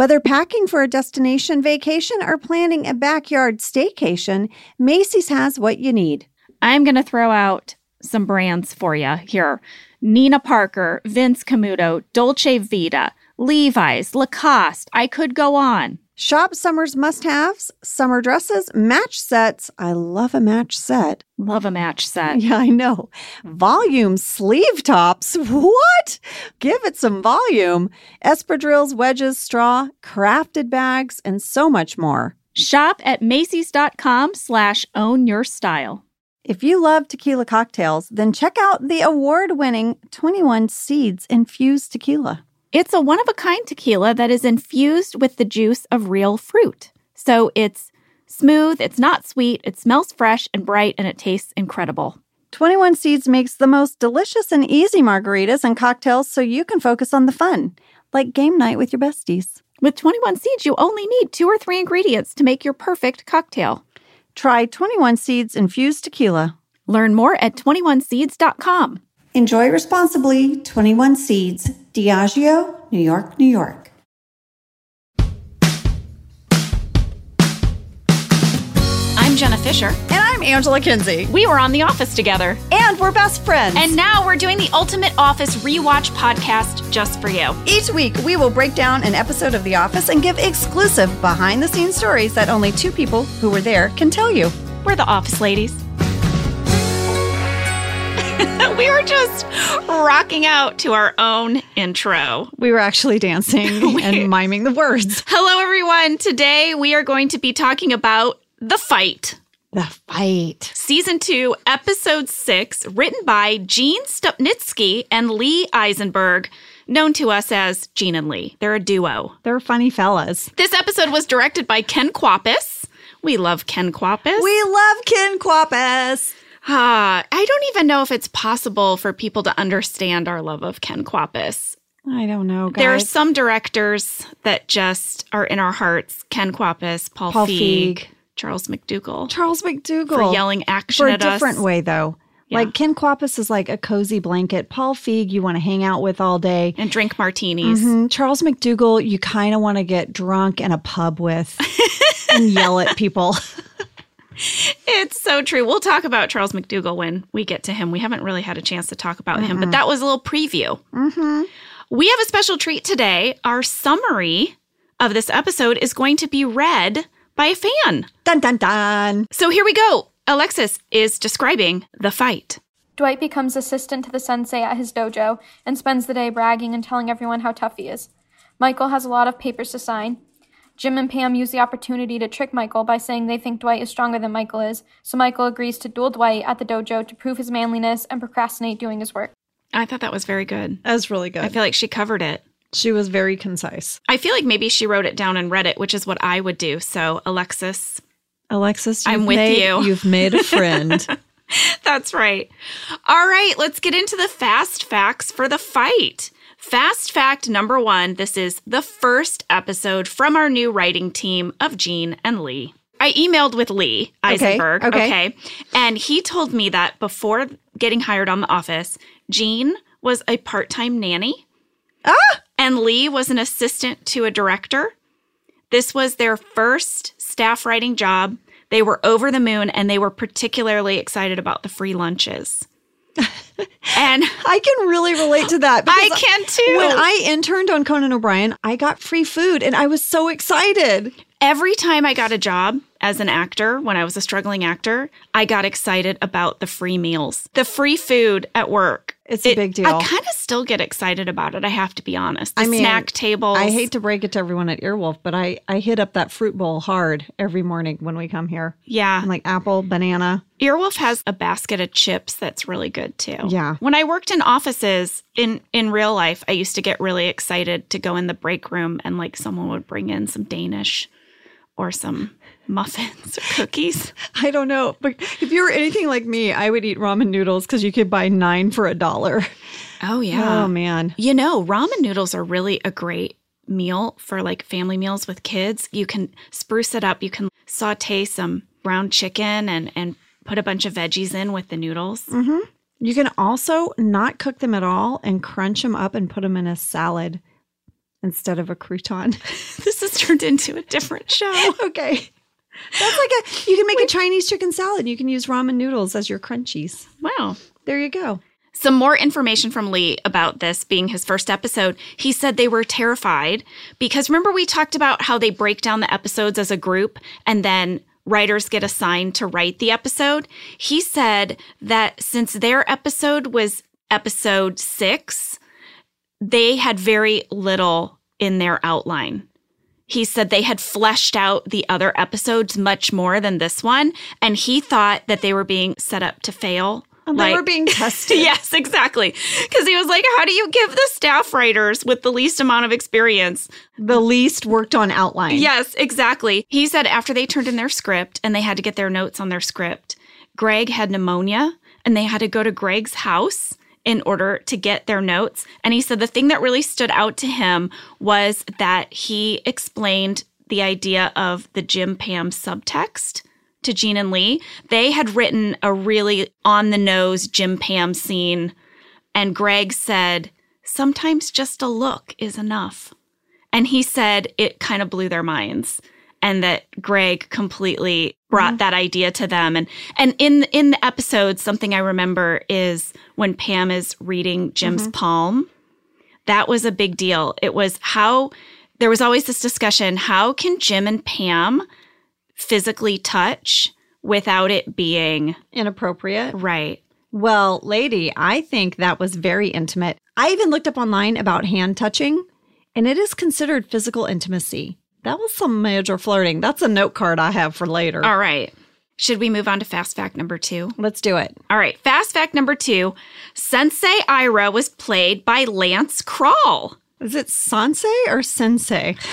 Whether packing for a destination vacation or planning a backyard staycation, Macy's has what you need. I'm going to throw out some brands for you here Nina Parker, Vince Camuto, Dolce Vita, Levi's, Lacoste. I could go on. Shop summer's must haves, summer dresses, match sets. I love a match set. Love a match set. Yeah, I know. Mm. Volume sleeve tops. What? Give it some volume. Espadrilles, wedges, straw, crafted bags, and so much more. Shop at Macy's.com slash own your style. If you love tequila cocktails, then check out the award winning 21 Seeds infused tequila. It's a one of a kind tequila that is infused with the juice of real fruit. So it's smooth, it's not sweet, it smells fresh and bright, and it tastes incredible. 21 Seeds makes the most delicious and easy margaritas and cocktails so you can focus on the fun, like game night with your besties. With 21 Seeds, you only need two or three ingredients to make your perfect cocktail. Try 21 Seeds infused tequila. Learn more at 21seeds.com. Enjoy responsibly. 21 Seeds, Diageo, New York, New York. I'm Jenna Fischer. And I'm Angela Kinsey. We were on The Office together. And we're best friends. And now we're doing the Ultimate Office Rewatch podcast just for you. Each week, we will break down an episode of The Office and give exclusive behind the scenes stories that only two people who were there can tell you. We're the Office Ladies. we were just rocking out to our own intro. We were actually dancing and miming the words. Hello, everyone. Today we are going to be talking about The Fight. The Fight. Season 2, Episode 6, written by Gene Stupnitsky and Lee Eisenberg, known to us as Gene and Lee. They're a duo. They're funny fellas. This episode was directed by Ken Kwapis. We love Ken Kwapis. We love Ken Kwapis. Ah, I don't even know if it's possible for people to understand our love of Ken Kwapis. I don't know, guys. There are some directors that just are in our hearts. Ken Kwapis, Paul, Paul Feig, Feig. Charles McDougall. Charles McDougall. For yelling action For a at us. different way, though. Yeah. Like Ken Kwapis is like a cozy blanket. Paul Feig, you want to hang out with all day. And drink martinis. Mhm. Charles McDougall, you kind of want to get drunk in a pub with and yell at people. It's so true. We'll talk about Charles McDougall when we get to him. We haven't really had a chance to talk about him, but that was a little preview. Mm-hmm. We have a special treat today. Our summary of this episode is going to be read by a fan. Dun dun dun. So here we go. Alexis is describing the fight. Dwight becomes assistant to the sensei at his dojo and spends the day bragging and telling everyone how tough he is. Michael has a lot of papers to sign. Jim and Pam use the opportunity to trick Michael by saying they think Dwight is stronger than Michael is, so Michael agrees to duel Dwight at the dojo to prove his manliness and procrastinate doing his work. I thought that was very good. That was really good. I feel like she covered it. she was very concise. I feel like maybe she wrote it down and read it, which is what I would do. So, Alexis, Alexis, I'm with made- you. You've made a friend. That's right. All right, let's get into the fast facts for the fight. Fast fact number one this is the first episode from our new writing team of Gene and Lee. I emailed with Lee Eisenberg, okay. and he told me that before getting hired on The Office, Gene was a part time nanny. Ah! And Lee was an assistant to a director. This was their first staff writing job. They were over the moon and they were particularly excited about the free lunches. And I can really relate to that. I can too. When I interned on Conan O'Brien, I got free food and I was so excited. Every time I got a job as an actor, when I was a struggling actor, I got excited about the free meals, the free food at work. It's a big deal. I kind of still get excited about it. I have to be honest. The I mean, snack tables. I hate to break it to everyone at Earwolf, but I, I hit up that fruit bowl hard every morning when we come here. Yeah. I'm like apple, banana. Earwolf has a basket of chips that's really good too. Yeah. When I worked in offices in in real life, I used to get really excited to go in the break room and like someone would bring in some Danish or some muffins or cookies. I don't know. But if you were anything like me, I would eat ramen noodles because you could buy nine for a dollar. Oh yeah. Oh, man. You know, ramen noodles are really a great meal for like family meals with kids. You can spruce it up. You can saute some brown chicken and and put a bunch of veggies in with the noodles. Mm-hmm. You can also not cook them at all and crunch them up and put them in a salad. instead of a crouton. This has turned into a different show. okay. That's like a you can make a Chinese chicken salad. You can use ramen noodles as your crunchies. Wow. There you go. Some more information from Lee about this being his first episode. He said they were terrified because remember we talked about how they break down the episodes as a group and then writers get assigned to write the episode. He said that since their episode was episode six, they had very little in their outline. He said they had fleshed out the other episodes much more than this one, and he thought that they were being set up to fail. And they were being tested. yes, exactly. Because he was like, How do you give the staff writers with the least amount of experience? The least worked on outline. Yes, exactly. He said after they turned in their script and they had to get their notes on their script, Greg had pneumonia and they had to go to Greg's house in order to get their notes. And he said the thing that really stood out to him was that he explained the idea of the Jim Pam subtext to Gene and Lee. They had written a really on the nose Jim Pam scene, and Greg said, Sometimes just a look is enough. And he said it kind of blew their minds and that Greg completely brought mm-hmm. that idea to them. And and in in the episode, something I remember is when Pam is reading Jim's mm-hmm. palm. That was a big deal. It was how there was always this discussion: how can Jim and Pam physically touch without it being Inappropriate. right? Well, lady, I think that was very intimate. I even looked up online about hand touching, and it is considered physical intimacy. That was some major flirting. That's a note card I have for later. All right. Should we move on to fast fact number two? Let's do it. All right, fast fact number two Sensei Ira was played by Lance Krall. Is it Sensei or Sensei?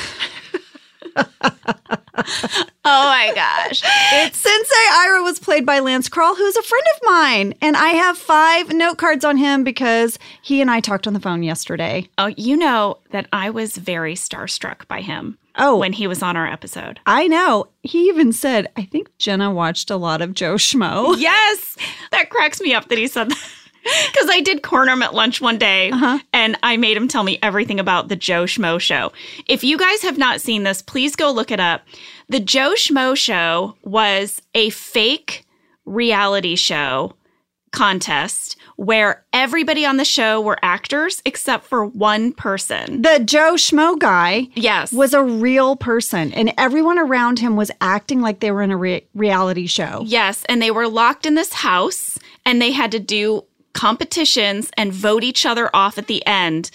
Oh my gosh. It's Sensei Ira was played by Lance Krall, who's a friend of mine. And I have five note cards on him because he and I talked on the phone yesterday. Oh, you know that I was very starstruck by him Oh, when he was on our episode. I know. He even said, I think Jenna watched a lot of Joe Schmo. Yes, that cracks me up that he said that. Because I did corner him at lunch one day uh-huh. and I made him tell me everything about the Joe Schmo show. If you guys have not seen this, please go look it up. The Joe Schmo show was a fake reality show contest where everybody on the show were actors except for one person. The Joe Schmo guy Yes. was a real person, and everyone around him was acting like they were in a re- reality show. Yes, and they were locked in this house and they had to do competitions and vote each other off at the end.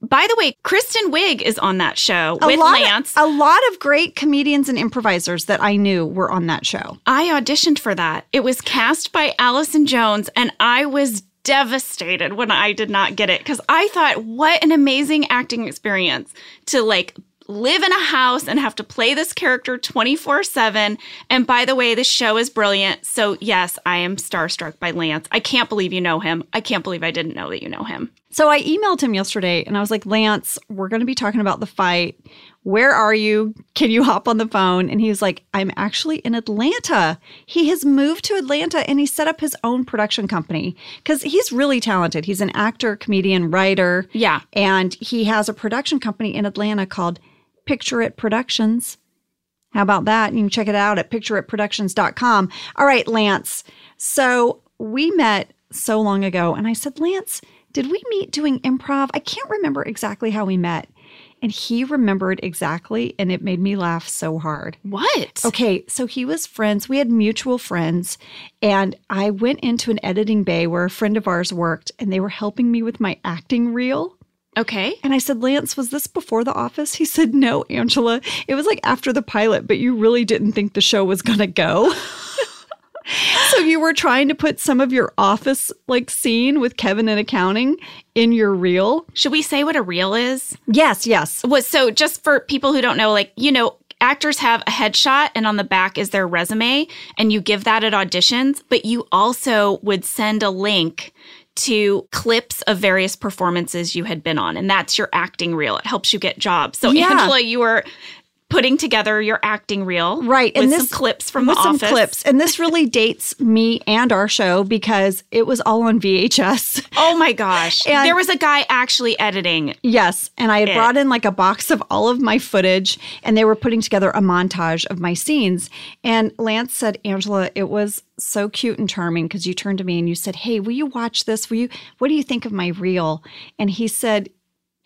By the way, Kristen Wiig is on that show A with lot, Lance. a lot of great comedians and improvisers that I knew were on that show. I auditioned for that. It was cast by Allison Jones, and I was devastated when I did not get it because I thought, what an amazing acting experience to like live in a house and have to play this character 24 7. And by the way, the show is brilliant. So, yes, I am starstruck by Lance. I can't believe you know him. I can't believe I didn't know that you know him. So I emailed him yesterday and I was like, Lance, we're going to be talking about the fight. Where are you? Can you hop on the phone? And he was like, I'm actually in Atlanta. He has moved to Atlanta and he set up his own production company because he's really talented. He's an actor, comedian, writer. Yeah. And he has a production company in Atlanta called Picture It Productions. How about that? You can check it out at pictureitproductions.com. All right, Lance. So we met so long ago, and I said, Lance, did we meet doing improv? I can't remember exactly how we met. And he remembered exactly, and it made me laugh so hard. What? Okay, so he was friends. We had mutual friends, and I went into an editing bay where a friend of ours worked, and they were helping me with my acting reel. Okay. And I said, Lance, was this before the office? He said, No, Angela. It was like after the pilot, but you really didn't think the show was going to go. so you were trying to put some of your office like scene with Kevin in accounting in your reel? Should we say what a reel is? Yes, yes. was so just for people who don't know, like, you know, actors have a headshot and on the back is their resume and you give that at auditions, but you also would send a link to clips of various performances you had been on and that's your acting reel. It helps you get jobs. So Yeah. Angela, you were putting together your acting reel. Right, With and some this- clips from with the some office. clips. And this really dates me and our show because it was all on VHS. Oh my gosh. And- there was a guy actually editing. Yes. And I had It. brought in like a box of all of my footage and they were putting together a montage of my scenes. And Lance said, Angela, it was so cute and charming because you turned to me and you said, Hey, will you watch this? Will you, what do you think of my reel? And he said,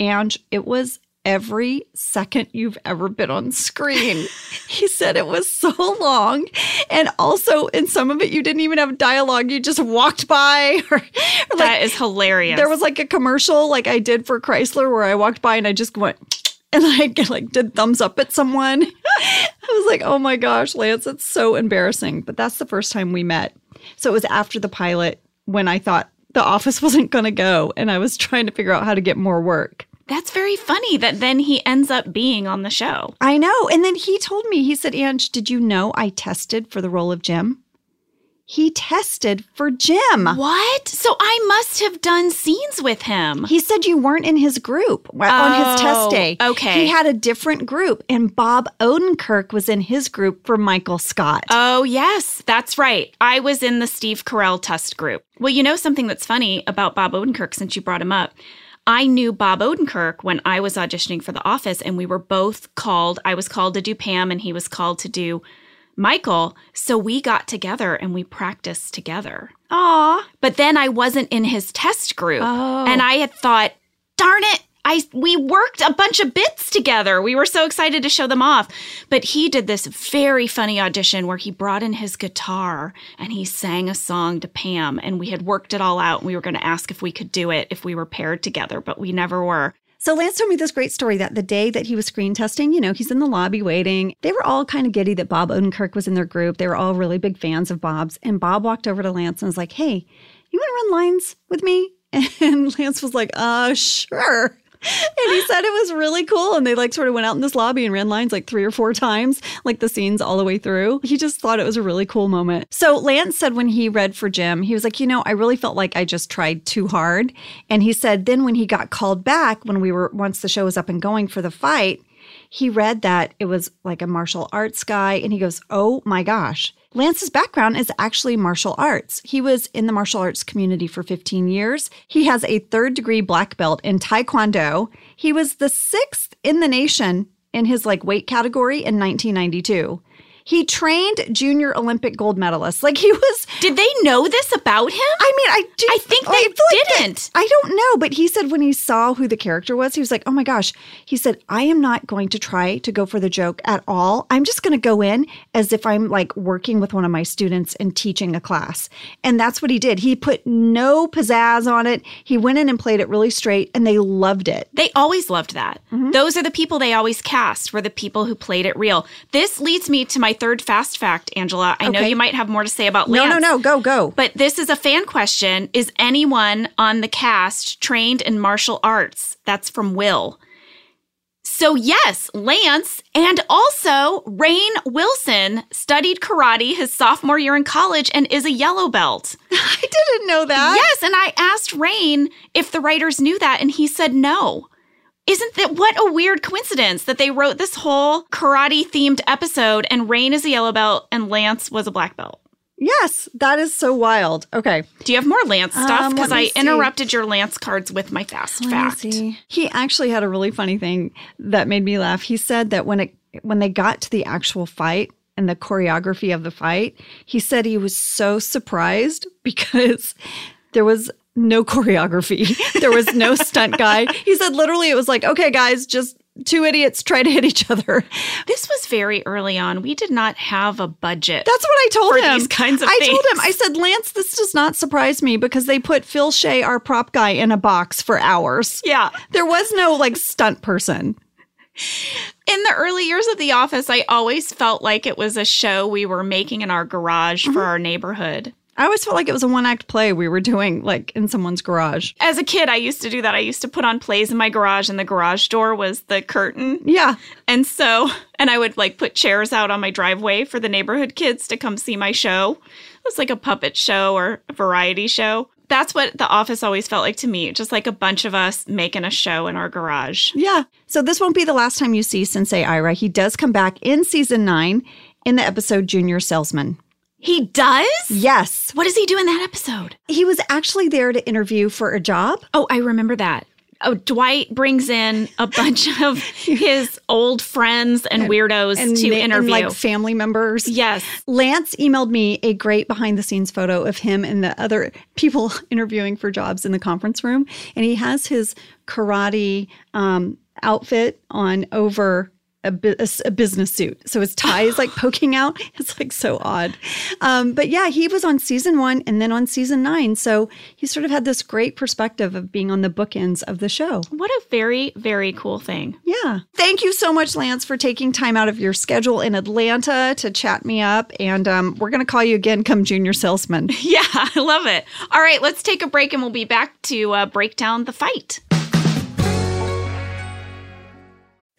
Ange, it was every second you've ever been on screen. he said it was so long. And also, in some of it, you didn't even have dialogue. You just walked by or, or like That is hilarious. there was like a commercial like I did for Chrysler where I walked by and I just went and I like did thumbs up at someone. I was like, oh my gosh, Lance, it's so embarrassing. But that's the first time we met. So it was after the pilot when I thought the office wasn't going to go and I was trying to figure out how to get more work. That's very funny that then he ends up being on the show. I know. And then he told me, he said, Ange, did you know I tested for the role of Jim? He tested for Jim. What? So I must have done scenes with him. He said you weren't in his group on his oh, test Oh, day. okay. He had a different group, and Bob Odenkirk was in his group for Michael Scott. Oh, yes, that's right. I was in the Steve Carell test group. Well, you know something that's funny about Bob Odenkirk since you brought him up? I knew Bob Odenkirk when I was auditioning for The Office, and we were both called. I was called to do Pam, and he was called to do Michael. So we got together and we practiced together. Aw. But then I wasn't in his test group. Oh. And I had thought, darn it, I we worked a bunch of bits together. We were so excited to show them off. But he did this very funny audition where he brought in his guitar and he sang a song to Pam and we had worked it all out and we were going to ask if we could do it if we were paired together, but we never were. So Lance told me this great story that the day that he was screen testing, you know, he's in the lobby waiting. They were all kind of giddy that Bob Odenkirk was in their group. They were all really big fans of Bob's. And Bob walked over to Lance and was like, Hey, you want to run lines with me? And Lance was like, Uh, sure. And he said it was really cool. And they like sort of went out in this lobby and ran lines like three or four times, like the scenes all the way through. He just thought it was a really cool moment. So Lance said when he read for Jim, he was like, you know, I really felt like I just tried too hard. And he said then when he got called back, when we were, once the show was up and going for the fight, he read that it was like a martial arts guy and he goes, Oh my gosh. Lance's background is actually martial arts. He was in the martial arts community for 15 years. He has a third degree black belt in Taekwondo. He was the sixth in the nation in his like weight category in 1992. He trained junior Olympic gold medalists. Like he was Did they know this about him? I mean, I do. I think they like didn't. I don't know, but he said when he saw who the character was, he was like, "Oh my gosh!" He said, "I am not going to try to go for the joke at all. I'm just going to go in as if I'm like working with one of my students and teaching a class." And that's what he did. He put no pizzazz on it. He went in and played it really straight, and they loved it. They always loved that. Mm-hmm. Those are the people they always cast, were the people who played it real. This leads me to my third fast fact, Angela. I know you might have more to say about Lance. No, no, no, go, go. But this is a fan question. Is anyone on the cast trained in martial arts? That's from Will. So, yes, Lance and also Rainn Wilson studied karate his sophomore year in college and is a yellow belt. I didn't know that. Yes, and I asked Rainn if the writers knew that, and he said no. Isn't that what a weird coincidence that they wrote this whole karate themed episode and Rainn is a yellow belt and Lance was a black belt? Yes, that is so wild. Okay. Do you have more Lance stuff? Um, Because let me I see. interrupted your Lance cards with my fast Let fact. He actually had a really funny thing that made me laugh. He said that when it when they got to the actual fight and the choreography of the fight, he said he was so surprised because there was no choreography. there was no stunt guy. He said literally it was like, "Okay guys, just two idiots try to hit each other." This was very early on. We did not have a budget. That's what I told For him. these kinds of I told him, I said, Lance, this does not surprise me because they put Phil Shea, our prop guy, in a box for hours. yeah. There was no like stunt person. In the early years of The Office, I always felt like it was a show we were making in our garage Mm-hmm. for our neighborhood. I always felt like it was a one act play we were doing like in someone's garage. As a kid, I used to do that. I used to put on plays in my garage, and the garage door was the curtain. Yeah. And so, and I would like put chairs out on my driveway for the neighborhood kids to come see my show. It was like a puppet show or a variety show. That's what the office always felt like to me. Just like a bunch of us making a show in our garage. Yeah. So this won't be the last time you see Sensei Ira. He does come back in season nine in the episode Junior Salesman. He does? Yes. What does he do in that episode? He was actually there to interview for a job. Oh, I remember that. Oh, Dwight brings in a bunch of his old friends and, weirdos to na- interview. And like family members. yes. Lance emailed me a great behind the scenes photo of him and the other people interviewing for jobs in the conference room. And he has his karate um, outfit on over a, bu- a business suit. So his tie is like poking out. It's like so odd. Um, but yeah, he was on season one and then on season nine. So he sort of had this great perspective of being on the bookends of the show. What a very, very cool thing. Yeah. Thank you so much, Lance, for taking time out of your schedule in Atlanta to chat me up. And um, we're going to call you again come junior salesman. Yeah, I love it. All right, let's take a break and we'll be back to uh, break down the fight.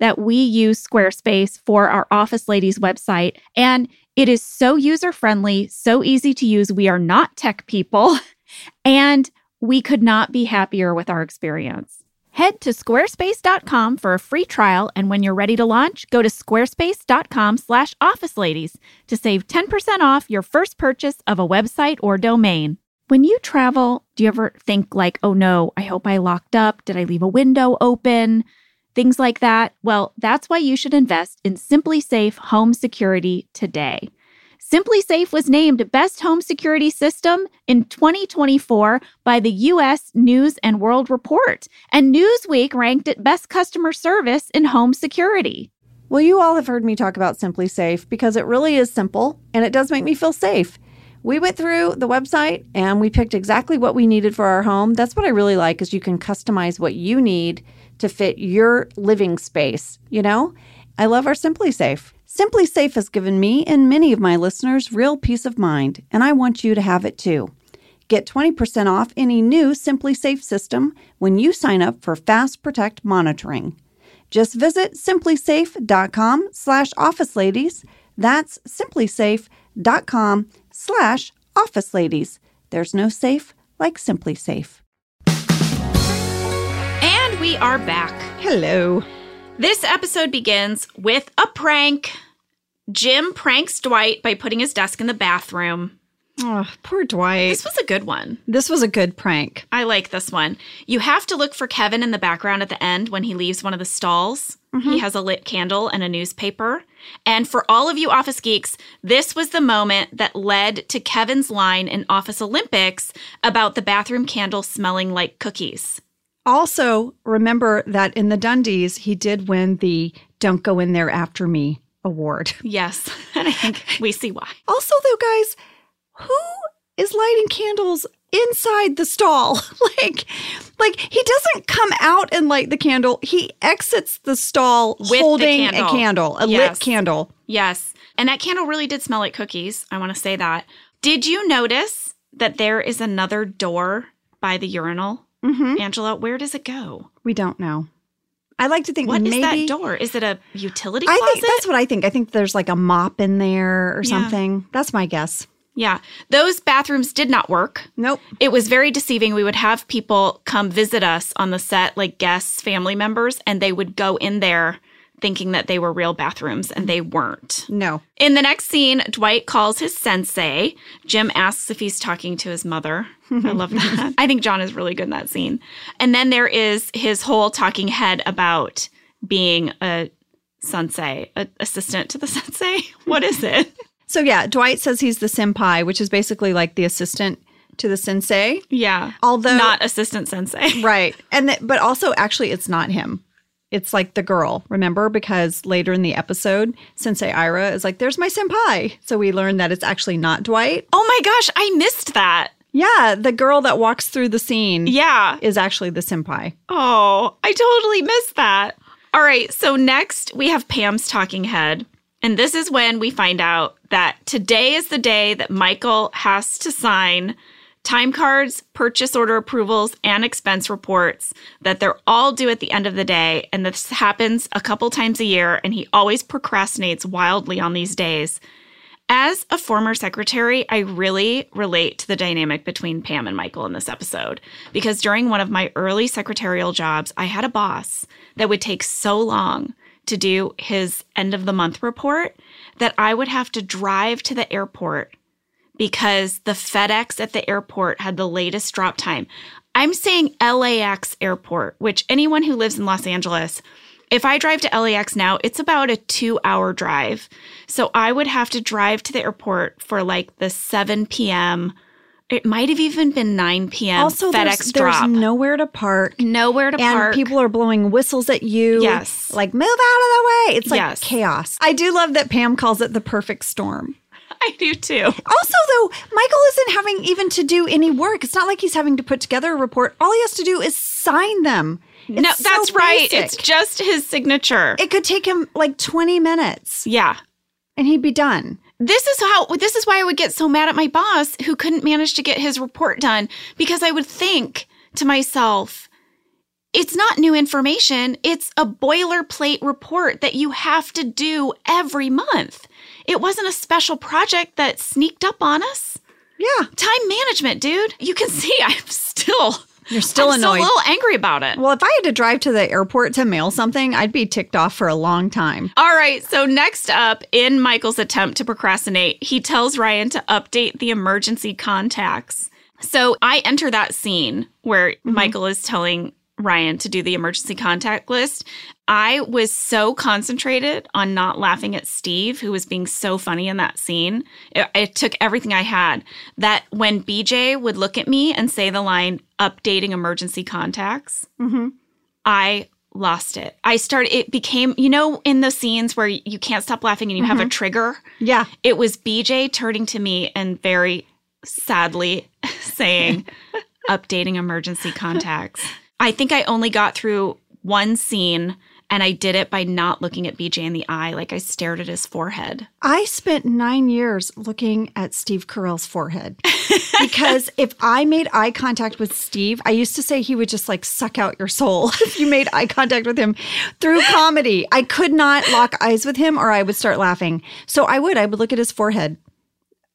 that we use Squarespace for our Office Ladies website, and it is so user friendly, so easy to use. We are not tech people, and we could not be happier with our experience. Head to squarespace.com for a free trial, and when you're ready to launch, go to squarespace.com/slash office ladies to save 10% off your first purchase of a website or domain. When you travel, do you ever think like, oh no, I hope I locked up? Did I leave a window open? Things like that. Well, that's why you should invest in SimpliSafe Home Security today. SimpliSafe was named Best Home Security System in 2024 by the US News and World Report, and Newsweek ranked it Best Customer Service in Home Security. Well, you all have heard me talk about SimpliSafe because it really is simple and it does make me feel safe. We went through the website and we picked exactly what we needed for our home. That's what I really like is you can customize what you need to fit your living space, you know? I love our SimpliSafe. Simply Safe has given me and many of my listeners real peace of mind, and I want you to have it too. Get 20% off any new SimpliSafe system when you sign up for Fast Protect monitoring. Just visit simplisafe.com slash office ladies. That's simplisafe.com slash office ladies. There's no safe like SimpliSafe. We are back. Hello. This episode begins with a prank. Jim pranks Dwight by putting his desk in the bathroom. Oh, poor Dwight. This was a good one. This was a good prank. I like this one. You have to look for Kevin in the background at the end when he leaves one of the stalls. He mm-hmm. has a lit candle and a newspaper. And for all of you Office geeks, this was the moment that led to Kevin's line in Office Olympics about the bathroom candle smelling like cookies. Also, remember that in the Dundies, he did win the Don't Go In There After Me award. Yes, and I think we see why. Also, though, guys, who is lighting candles inside the stall? like, like he doesn't come out and light the candle. He exits the stall the holding candle. a candle, a Yes. lit candle. Yes. And that candle really did smell like cookies. I want to say that. Did you notice that there is another door by the urinal? Mm-hmm. Angela, where does it go? We don't know. I like to think What is maybe that door? Is it a utility I closet? think that's what I think. I think there's like a mop in there or Yeah. something. That's my guess. yeah. Those bathrooms did not work. Nope. It was very deceiving. We would have people come visit us on the set, like guests, family members, and they would go in there thinking that they were real bathrooms and they weren't. No. In the next scene, Dwight calls his sensei. Jim asks if he's talking to his mother. I love that. I think John is really good in that scene. And then there is his whole talking head about being a sensei, a assistant to the sensei. What is it? So yeah, Dwight says he's the senpai, which is basically like the assistant to the sensei. Yeah. Although Not assistant sensei. right, and th- but also actually it's not him. It's like the girl, remember? Because later in the episode, Sensei Ira is like, "There's my senpai." So we learn that it's actually not Dwight. Oh my gosh, I missed that. Yeah, the girl that walks through the scene Yeah. is actually the senpai. Oh, I totally missed that. All right, so next we have Pam's talking head. And this is when we find out that today is the day that Michael has to sign time cards, purchase order approvals, and expense reports, that they're all due at the end of the day. And this happens a couple times a year, and he always procrastinates wildly on these days. As a former secretary, I really relate to the dynamic between Pam and Michael in this episode because during one of my early secretarial jobs, I had a boss that would take so long to do his end of the month report that I would have to drive to the airport because the FedEx at the airport had the latest drop time. I'm saying LAX airport, which anyone who lives in Los Angeles, if I drive to LAX now, it's about a two hour drive. So I would have to drive to the airport for like the 7 p.m. It might have even been 9 p.m. Also, FedEx there's, drop. there's nowhere to park. Nowhere to and park. people are blowing whistles at you. Yes. Like, move out of the way. It's like Yes. chaos. I do love that Pam calls it the perfect storm. I do too. Also, though, Michael isn't having even to do any work. It's not like he's having to put together a report. All he has to do is sign them. It's no, so that's right. basic. It's just his signature. it could take him like 20 minutes yeah. and he'd be done. This is how this is why I would get so mad at my boss who couldn't manage to get his report done because I would think to myself, it's not new information. It's a boilerplate report that you have to do every month. It wasn't a special project that sneaked up on us. Yeah. Time management, dude. You can see I'm still You're still I'm annoyed. a little angry about it. well, if I had to drive to the airport to mail something, I'd be ticked off for a long time. All right, so next up, in Michael's attempt to procrastinate, he tells Ryan to update the emergency contacts. So I enter that scene where mm-hmm. Michael is telling Ryan to do the emergency contact list. I was so concentrated on not laughing at Steve, who was being so funny in that scene. It, it took everything I had that when BJ would look at me and say the line, updating emergency contacts, mm-hmm. I lost it. I started, it became, you know, in the scenes where you can't stop laughing and you have a mm-hmm. trigger. Yeah. It was BJ turning to me and very sadly saying, updating emergency contacts. I think I only got through one scene and I did it by not looking at BJ in the eye. Like I stared at his forehead. I spent nine years looking at Steve Carell's forehead because if I made eye contact with Steve, I used to say he would just like suck out your soul if you made eye contact with him through comedy. I could not lock eyes with him or I would start laughing. So I would, I would look at his forehead.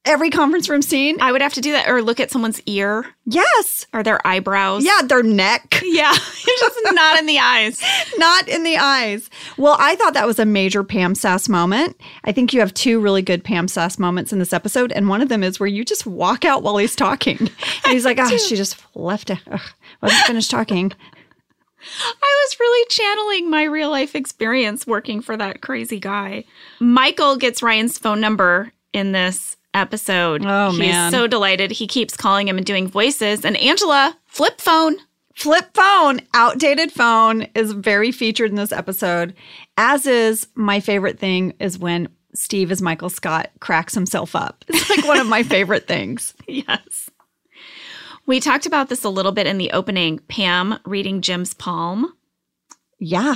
Every conference room scene. I would have to do that or look at someone's ear Yes. or their eyebrows. Yeah, their neck, Yeah. just not in the eyes. not in the eyes. Well, I thought that was a major Pam Sass moment. I think you have two really good Pam Sass moments in this episode. And one of them is where you just walk out while he's talking. And he's like, oh, she just left. Ugh, wasn't finished talking. I was really channeling my real life experience working for that crazy guy. Michael gets Ryan's phone number in this episode. Oh, He's man. so delighted. He keeps calling him and doing voices. And Angela, flip phone. Flip phone, outdated phone is very featured in this episode. As is my favorite thing is when Steve as Michael Scott cracks himself up. It's like one of my favorite things. Yes. We talked about this a little bit in the opening. Pam reading Jim's palm. Yeah.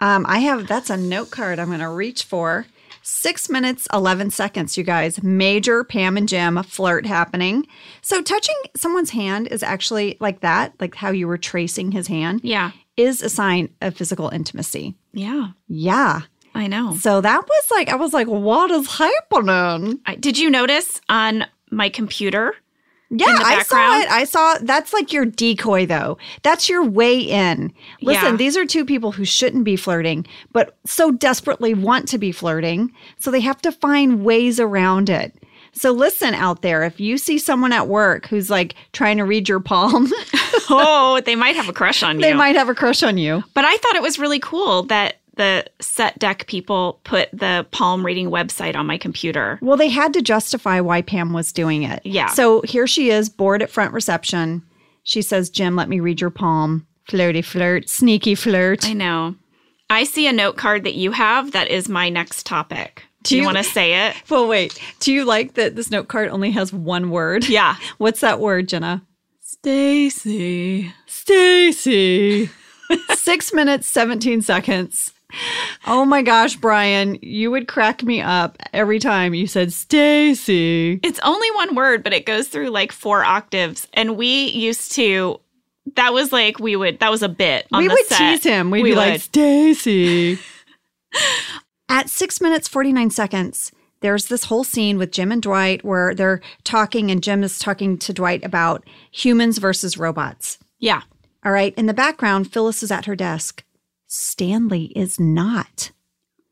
Um, I have that's a note card I'm going to reach for. Six minutes, 11 seconds, you guys. Major Pam and Jim flirt happening. So, touching someone's hand is actually like that, like how you were tracing his hand. Yeah. is a sign of physical intimacy. Yeah, Yeah. I know. So that was like, I was like, what is happening? I, did you notice on my computer? Yeah, I saw it. I saw that's like your decoy, though. That's your way in. Listen, Yeah. these are two people who shouldn't be flirting, but so desperately want to be flirting. So they have to find ways around it. So listen out there, if you see someone at work who's like trying to read your palm, oh, they might have a crush on you. they might have a crush on you. But I thought it was really cool that the set deck people put the palm reading website on my computer. Well, they had to justify why Pam was doing it. Yeah. So here she is, bored at front reception. She says, Jim, let me read your palm. Flirty flirt, sneaky flirt. I know. I see a note card that you have that is my next topic. Do, Do you, you- want to say it? Well, wait. Do you like that this note card only has one word? Yeah. What's that word, Jenna? Stacy. Stacy. Six minutes, 17 seconds. Oh my gosh, Brian, you would crack me up every time you said Stacy. It's only one word, but it goes through like four octaves. And we used to, that was like, we would, that was a bit. On We the would set. tease him. We'd We be like. Stacy. At six minutes, 49 seconds, there's this whole scene with Jim and Dwight where they're talking, and Jim is talking to Dwight about humans versus robots. Yeah. All right. In the background, Phyllis is at her desk. Stanley is not.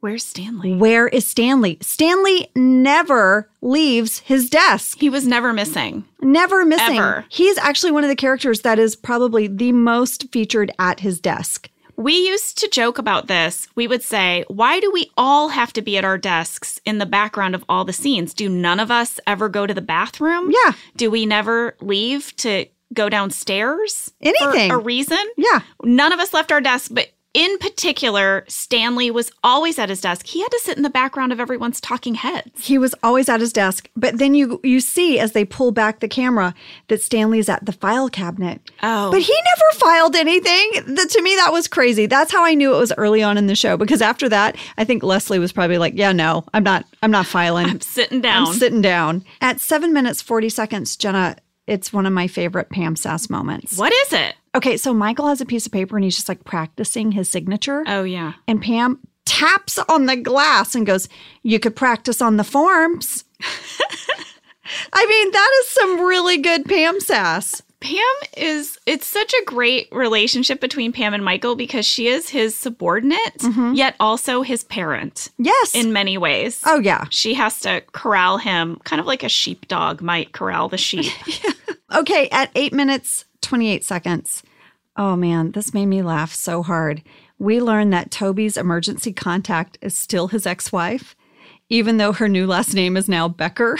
Where's Stanley? Where is Stanley? Stanley never leaves his desk, He was never missing. never missing. Ever. He's actually one of the characters that is probably the most featured at his desk. We used to joke about this. We would say, why do we all have to be at our desks in the background of all the scenes? Do none of us ever go to the bathroom? Yeah. Do we never leave to go downstairs? Anything. For a reason? Yeah. None of us left our desk, but in particular, Stanley was always at his desk. He had to sit in the background of everyone's talking heads. He was always at his desk, but then you you see as they pull back the camera that Stanley's at the file cabinet. Oh. But he never filed anything. That to me that was crazy. That's how I knew it was early on in the show because after that, I think Leslie was probably like, "Yeah, no, I'm not I'm not filing. I'm sitting down. I'm sitting down." At 7 minutes 40 seconds, Jenna, it's one of my favorite Pam Sass moments. what is it? Okay, so Michael has a piece of paper and he's just like practicing his signature. Oh, yeah. And Pam taps on the glass and goes, You could practice on the forms. I mean, that is some really good Pam sass. Pam is, it's such a great relationship between Pam and Michael because she is his subordinate, mm-hmm. yet also his parent Yes. in many ways. oh, yeah. She has to corral him, kind of like a sheepdog might corral the sheep. Okay, at eight minutes, 28 seconds. Oh, man, this made me laugh so hard. We learned that Toby's emergency contact is still his ex wife, even though her new last name is now Becker.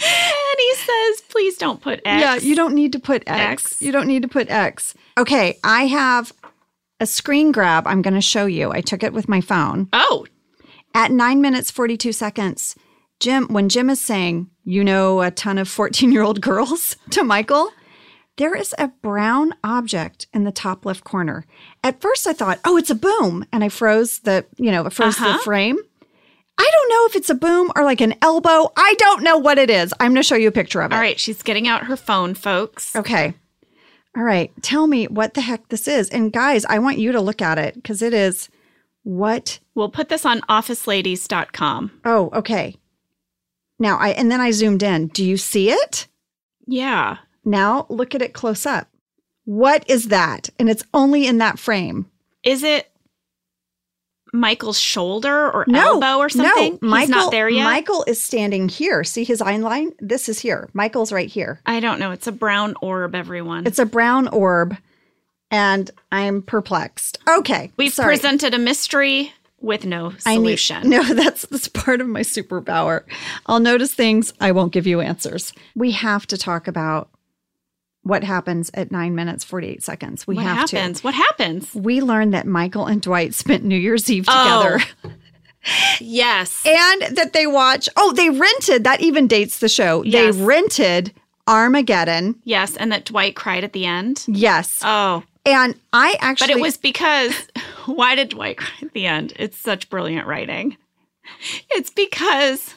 and he says, please don't put X. Yeah, you don't need to put X. X. You don't need to put X. Okay, I have a screen grab I'm going to show you. I took it with my phone. Oh, At nine minutes, 42 seconds, Jim, when Jim is saying, you know, a ton of 14 year old girls to Michael, there is a brown object in the top left corner. At first, I thought, oh, it's a boom. And I froze the, you know, I froze the Uh-huh. frame. I don't know if it's a boom or like an elbow. I don't know what it is. I'm going to show you a picture of it. all right. She's getting out her phone, folks. Okay. All right. Tell me what the heck this is. And guys, I want you to look at it because it is what? We'll put this on officeladies.com. Oh, okay. Now I, and then I zoomed in. Do you see it? Yeah. Now look at it close up. What is that? And it's only in that frame. Is it Michael's shoulder or No, elbow or something? No, Michael, He's not there yet. Michael is standing here. See his eye line? This is here. Michael's right here. I don't know. It's a brown orb, everyone. It's a brown orb, and I'm perplexed. Okay, We've sorry. presented a mystery with no I need- solution. no, that's that's part of my superpower. I'll notice things. I won't give you answers. We have to talk about what happens at nine minutes forty eight seconds. We what have happens? What happens? to. We learned that Michael and Dwight spent New Year's Eve together, Oh. Yes. and that they watch. Oh, they rented. That even dates the show. Yes. They rented Armageddon. yes. And that Dwight cried at the end. Yes, Oh. And I actually. But it was because why did Dwight cry at the end? It's such brilliant writing. It's because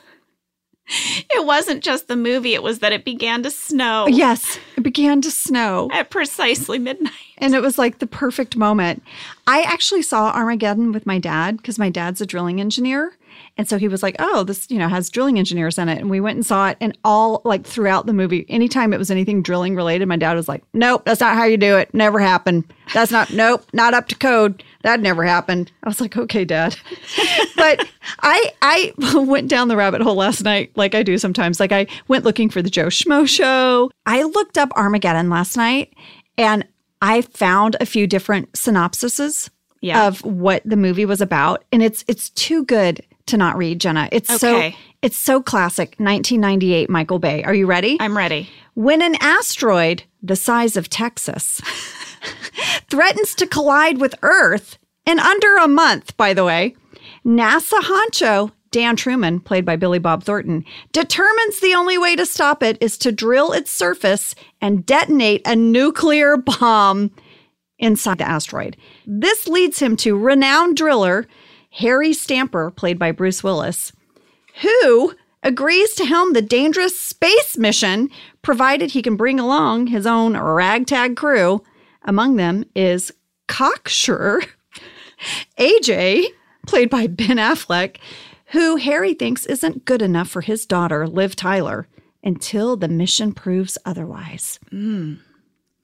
It wasn't just the movie, it was that it began to snow Yes, it began to snow. at precisely midnight. And it was like the perfect moment. I actually saw Armageddon with my dad because my dad's a drilling engineer. And so he was like, oh, this, you know, has drilling engineers in it. And we went and saw it. And all like throughout the movie, anytime it was anything drilling related, my dad was like, nope, that's not how you do it. Never happened. That's not, nope, not up to code. That never happened. I was like, okay, dad. but I, I went down the rabbit hole last night, like I do sometimes. Like I went looking for the Joe Schmo show. I looked up Armageddon last night and I found a few different synopsises Yeah. of what the movie was about, and it's it's too good to not read, Jenna. It's Okay. so it's so classic. 1998, Michael Bay. Are you ready? I'm ready. when an asteroid the size of Texas threatens to collide with Earth in under a month, by the way, NASA honcho Dan Truman, played by Billy Bob Thornton, determines the only way to stop it is to drill its surface and detonate a nuclear bomb inside the asteroid. This leads him to renowned driller Harry Stamper, played by Bruce Willis, who agrees to helm the dangerous space mission provided he can bring along his own ragtag crew. Among them is Cocksure, AJ, played by Ben Affleck, who Harry thinks isn't good enough for his daughter, Liv Tyler, until the mission proves otherwise. Mm.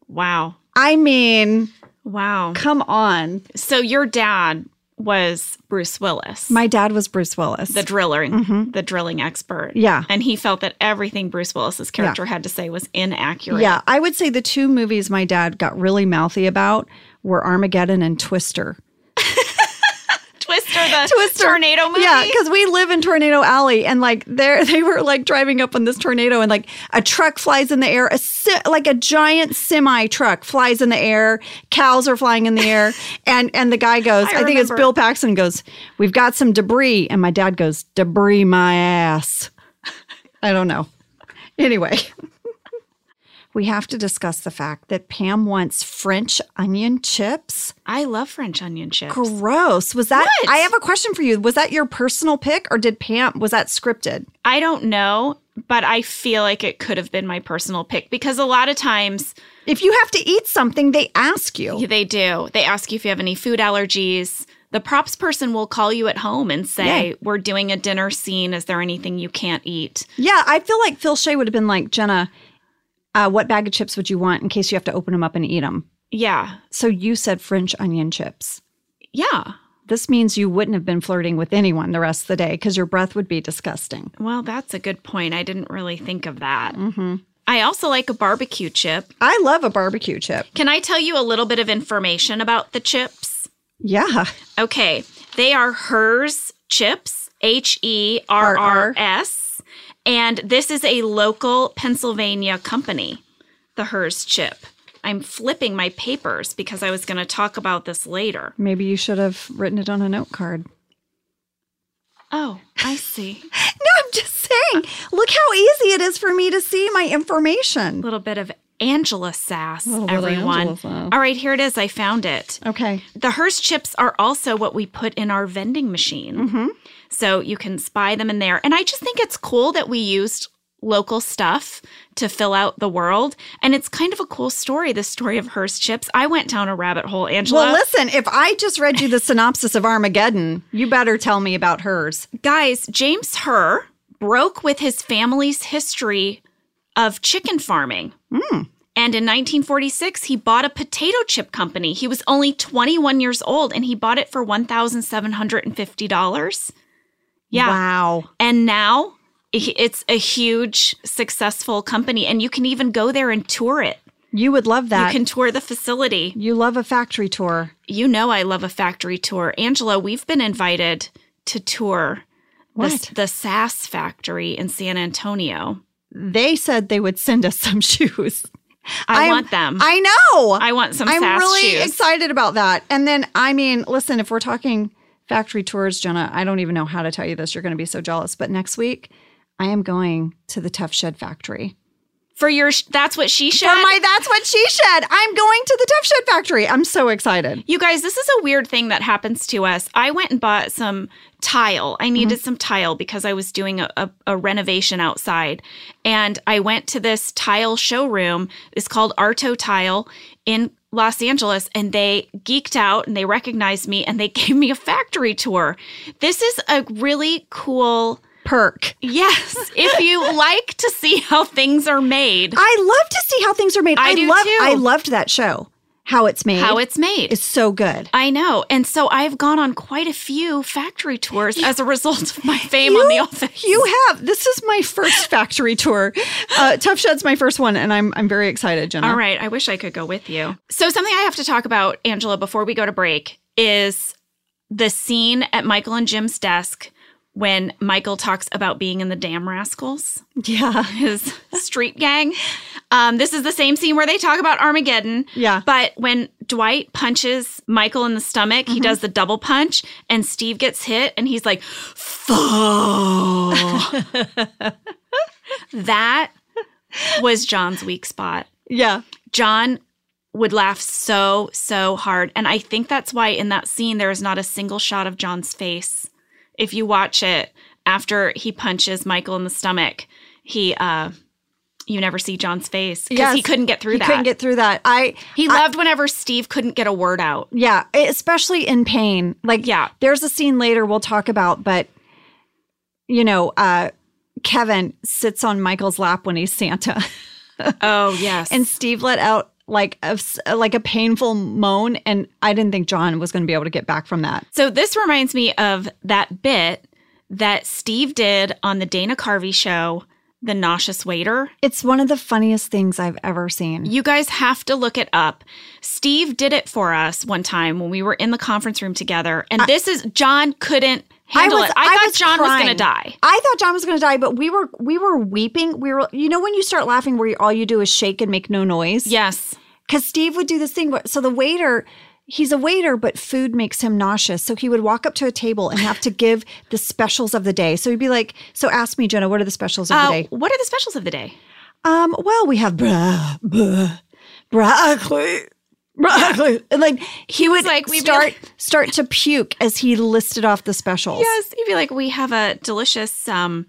Wow. I mean, Wow. come on. So your dad was Bruce Willis. My dad was Bruce Willis. the drilling, mm-hmm. the drilling expert. Yeah. And he felt that everything Bruce Willis's character had to say was inaccurate. Yeah, I would say the two movies my dad got really mouthy about were Armageddon and Twister. Twister the Twister. tornado movie. Yeah, because we live in Tornado Alley, and like there, they were like driving up on this tornado, and like a truck flies in the air, a si- like a giant semi truck flies in the air, cows are flying in the air, and and the guy goes, I I, think it's. Bill Paxton goes, we've got some debris, and my dad goes, debris my ass. I don't know. Anyway. We have to discuss the fact that Pam wants French onion chips. I love French onion chips. Gross. Was that? What? I have a question for you. Was that your personal pick or did Pam, was that scripted? I don't know, but I feel like it could have been my personal pick because a lot of times If you have to eat something, they ask you. they do. They ask you if you have any food allergies. The props person will call you at home and say, Yeah. We're doing a dinner scene. Is there anything you can't eat? Yeah, I feel like Phil Shea would have been like, Jenna, uh, what bag of chips would you want in case you have to open them up and eat them? Yeah. So you said French onion chips. Yeah. This means you wouldn't have been flirting with anyone the rest of the day because your breath would be disgusting. Well, that's a good point. I didn't really think of that. Mm-hmm. I also like a barbecue chip. I love a barbecue chip. Can I tell you a little bit of information about the chips? Yeah. Okay, they are Herr's chips, H E R R S, and this is a local Pennsylvania company, the Herr's chip. I'm flipping my papers because I was going to talk about this later. Maybe you should have written it on a note card. Oh, I see. No, I'm just saying. Look how easy it is for me to see my information. a little bit of Angela sass, little bit of everyone. Angela sass. All right, here it is. I found it. Okay. The Herr's chips are also what we put in our vending machine. Mm-hmm. So you can spy them in there. And I just think it's cool that we used local stuff to fill out the world. And it's kind of a cool story, the story of Herr's chips. I went down a rabbit hole, Angela. Well, listen, if I just read you the synopsis of Armageddon, you better tell me about Herr's. Guys, James Herr broke with his family's history of chicken farming. Hmm. And in 1946, he bought a potato chip company. He was only 21 years old and he bought it for $1,750. Yeah. Wow. And now it's a huge, successful company. And you can even go there and tour it. You would love that. You can tour the facility. you love a factory tour. You know, I love a factory tour. Angela, we've been invited to tour the, the SAS factory in San Antonio. They said they would send us some shoes. I I'm- want them. I know. I want some I'm really shoes. excited about that. And then, I mean, listen, if we're talking factory tours, Jenna, I don't even know how to tell you this. You're going to be so jealous. But next week, I am going to the Tuff Shed factory. For your, sh- that's what she For shed. my That's What She Shed. I'm going to the Tuff Shed Factory. I'm so excited. You guys, this is a weird thing that happens to us. I went and bought some tile. I needed mm-hmm. some tile because I was doing a, a, a renovation outside. And I went to this tile showroom. It's called Arto Tile in Los Angeles. And they geeked out and they recognized me and they gave me a factory tour. This is a really cool. Perk. Yes, if you like to see how things are made, I love to see how things are made. I do love, too. I loved that show. How it's made. how it's made. It's so good. I know. And so I've gone on quite a few factory tours as a result of my fame on The Office. You have. This is my first factory tour. Uh, Tuff Shed's my first one, and I'm I'm very excited, Jenna. All right. I wish I could go with you. So, something I have to talk about, Angela, before we go to break is the scene at Michael and Jim's desk when Michael talks about being in the Damn Rascals, Yeah. his street gang. Um, this is the same scene where they talk about Armageddon. Yeah. But when Dwight punches Michael in the stomach, Mm-hmm. he does the double punch, and Steve gets hit, and he's like, that was John's weak spot. Yeah. John would laugh so, so hard. And I think that's why in that scene, there is not a single shot of John's face. If you watch it after he punches Michael in the stomach, he, uh, you never see John's face because he couldn't get through He that. couldn't get through that. I he loved whenever Steve couldn't get a word out. yeah, especially in pain. Like Yeah. there's a scene later we'll talk about, but you know, uh Kevin sits on Michael's lap when he's Santa, Oh, yes. and Steve let out like a like a painful moan, and I didn't think John was going to be able to get back from that. so this reminds me of that bit that Steve did on the Dana Carvey show, The Nauseous Waiter. It's one of the funniest things I've ever seen. You guys have to look it up. Steve did it for us one time when we were in the conference room together. And this is John couldn't handle it. I, thought was John was going to die. I thought John was going to die, but we were we were weeping. We were, you know, when you start laughing, where you, all you do is shake and make no noise. Yes. because Steve would do this thing. But so the waiter, he's a waiter, but food makes him nauseous. So he would walk up to a table and have to give the specials of the day. So he'd be like, "So ask me, Jenna, what are the specials of Uh, the day?" what are the specials of the day? Um, well, we have bra, bra, broccoli. And like he would like, start like- start to puke as he listed off the specials. Yes. he'd be like, we have a delicious um,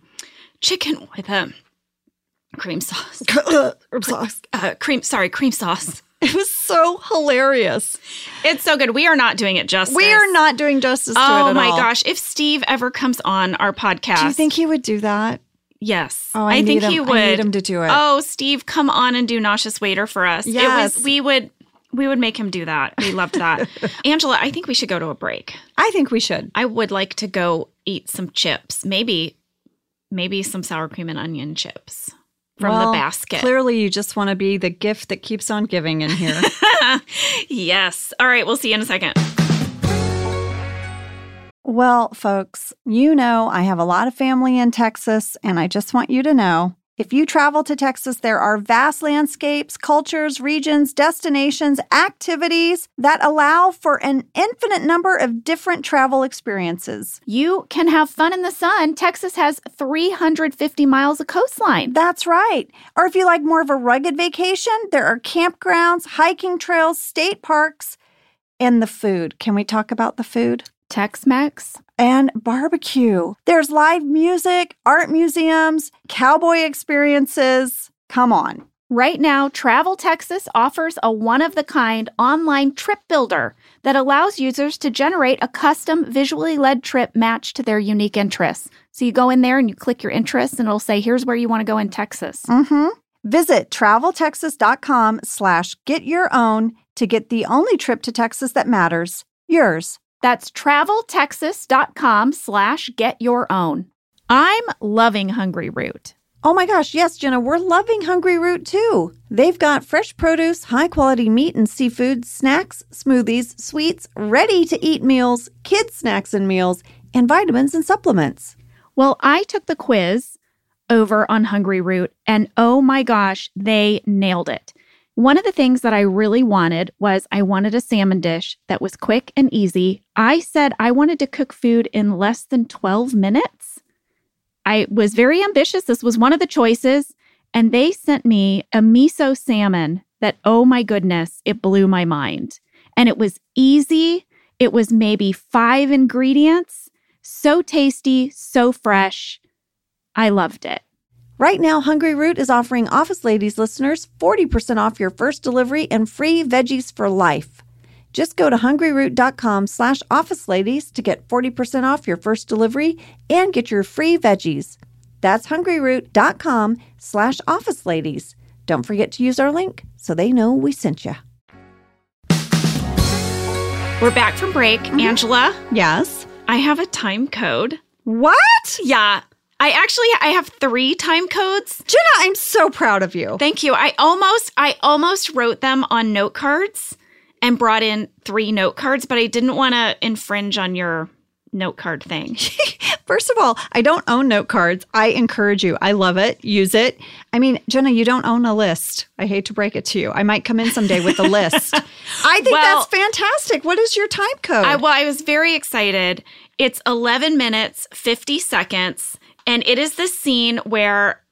chicken with a cream sauce. sauce. Uh, cream, sorry, cream sauce. It was so hilarious. It's so good. We are not doing it justice. We are not doing justice to it Oh my all. gosh. If Steve ever comes on our podcast. Do you think he would do that? Yes. Oh, I, think him. he would. I need him to do it. Oh, Steve, come on and do nauseous waiter for us. It Yes. was we would we would make him do that. We loved that. Angela, I think we should go to a break. I think we should. I would like to go eat some chips. Maybe maybe some sour cream and onion chips from Well, the basket. Clearly, you just want to be the gift that keeps on giving in here. yes. All right, we'll see you in a second. well, folks, you know I have a lot of family in Texas, and I just want you to know if you travel to Texas, there are vast landscapes, cultures, regions, destinations, activities that allow for an infinite number of different travel experiences. You can have fun in the sun. Texas has 350 miles of coastline. That's right. Or if you like more of a rugged vacation, there are campgrounds, hiking trails, state parks, and the food. Can we talk about the food? Tex-Mex. And barbecue. There's live music, art museums, cowboy experiences. Come on. Right now, Travel Texas offers a one of the kind online trip builder that allows users to generate a custom visually led trip matched to their unique interests. So you go in there and you click your interests and it'll say, here's where you want to go in Texas. Mm-hmm. Visit traveltexas.com slash get your own to get the only trip to Texas that matters, yours. That's traveltexas.com slash get your own. I'm loving Hungryroot. Oh my gosh, yes, Jenna, we're loving Hungryroot too. They've got fresh produce, high quality meat and seafood, snacks, smoothies, sweets, ready to eat meals, kids' snacks and meals, and vitamins and supplements. Well, I took the quiz over on Hungryroot, and oh my gosh, they nailed it. One of the things that I really wanted was I wanted a salmon dish that was quick and easy. I said I wanted to cook food in less than 12 minutes. I was very ambitious. This was one of the choices, and they sent me a miso salmon that, oh my goodness, it blew my mind. And it was easy. It was maybe five ingredients, so tasty, so fresh. I loved it. Right now, Hungryroot is offering Office Ladies listeners 40% off your first delivery and free veggies for life. Just go to hungryroot.com slash office ladies to get 40% off your first delivery and get your free veggies. That's hungryroot.com slash office ladies. Don't forget to use our link so they know we sent you. We're back from break. Mm-hmm. Angela, Yes. I have a time code. What? Yeah. I actually I have 3 time codes. Jenna, I'm so proud of you. Thank you. I almost I almost wrote them on note cards and brought in 3 note cards, but I didn't want to infringe on your note card thing. First of all, I don't own note cards. I encourage you. I love it. Use it. I mean, Jenna, you don't own a list. I hate to break it to you. I might come in someday with a list. I think Well- that's fantastic. What is your time code? I, well, I was very excited. It's 11 minutes, 50 seconds, and it is the scene where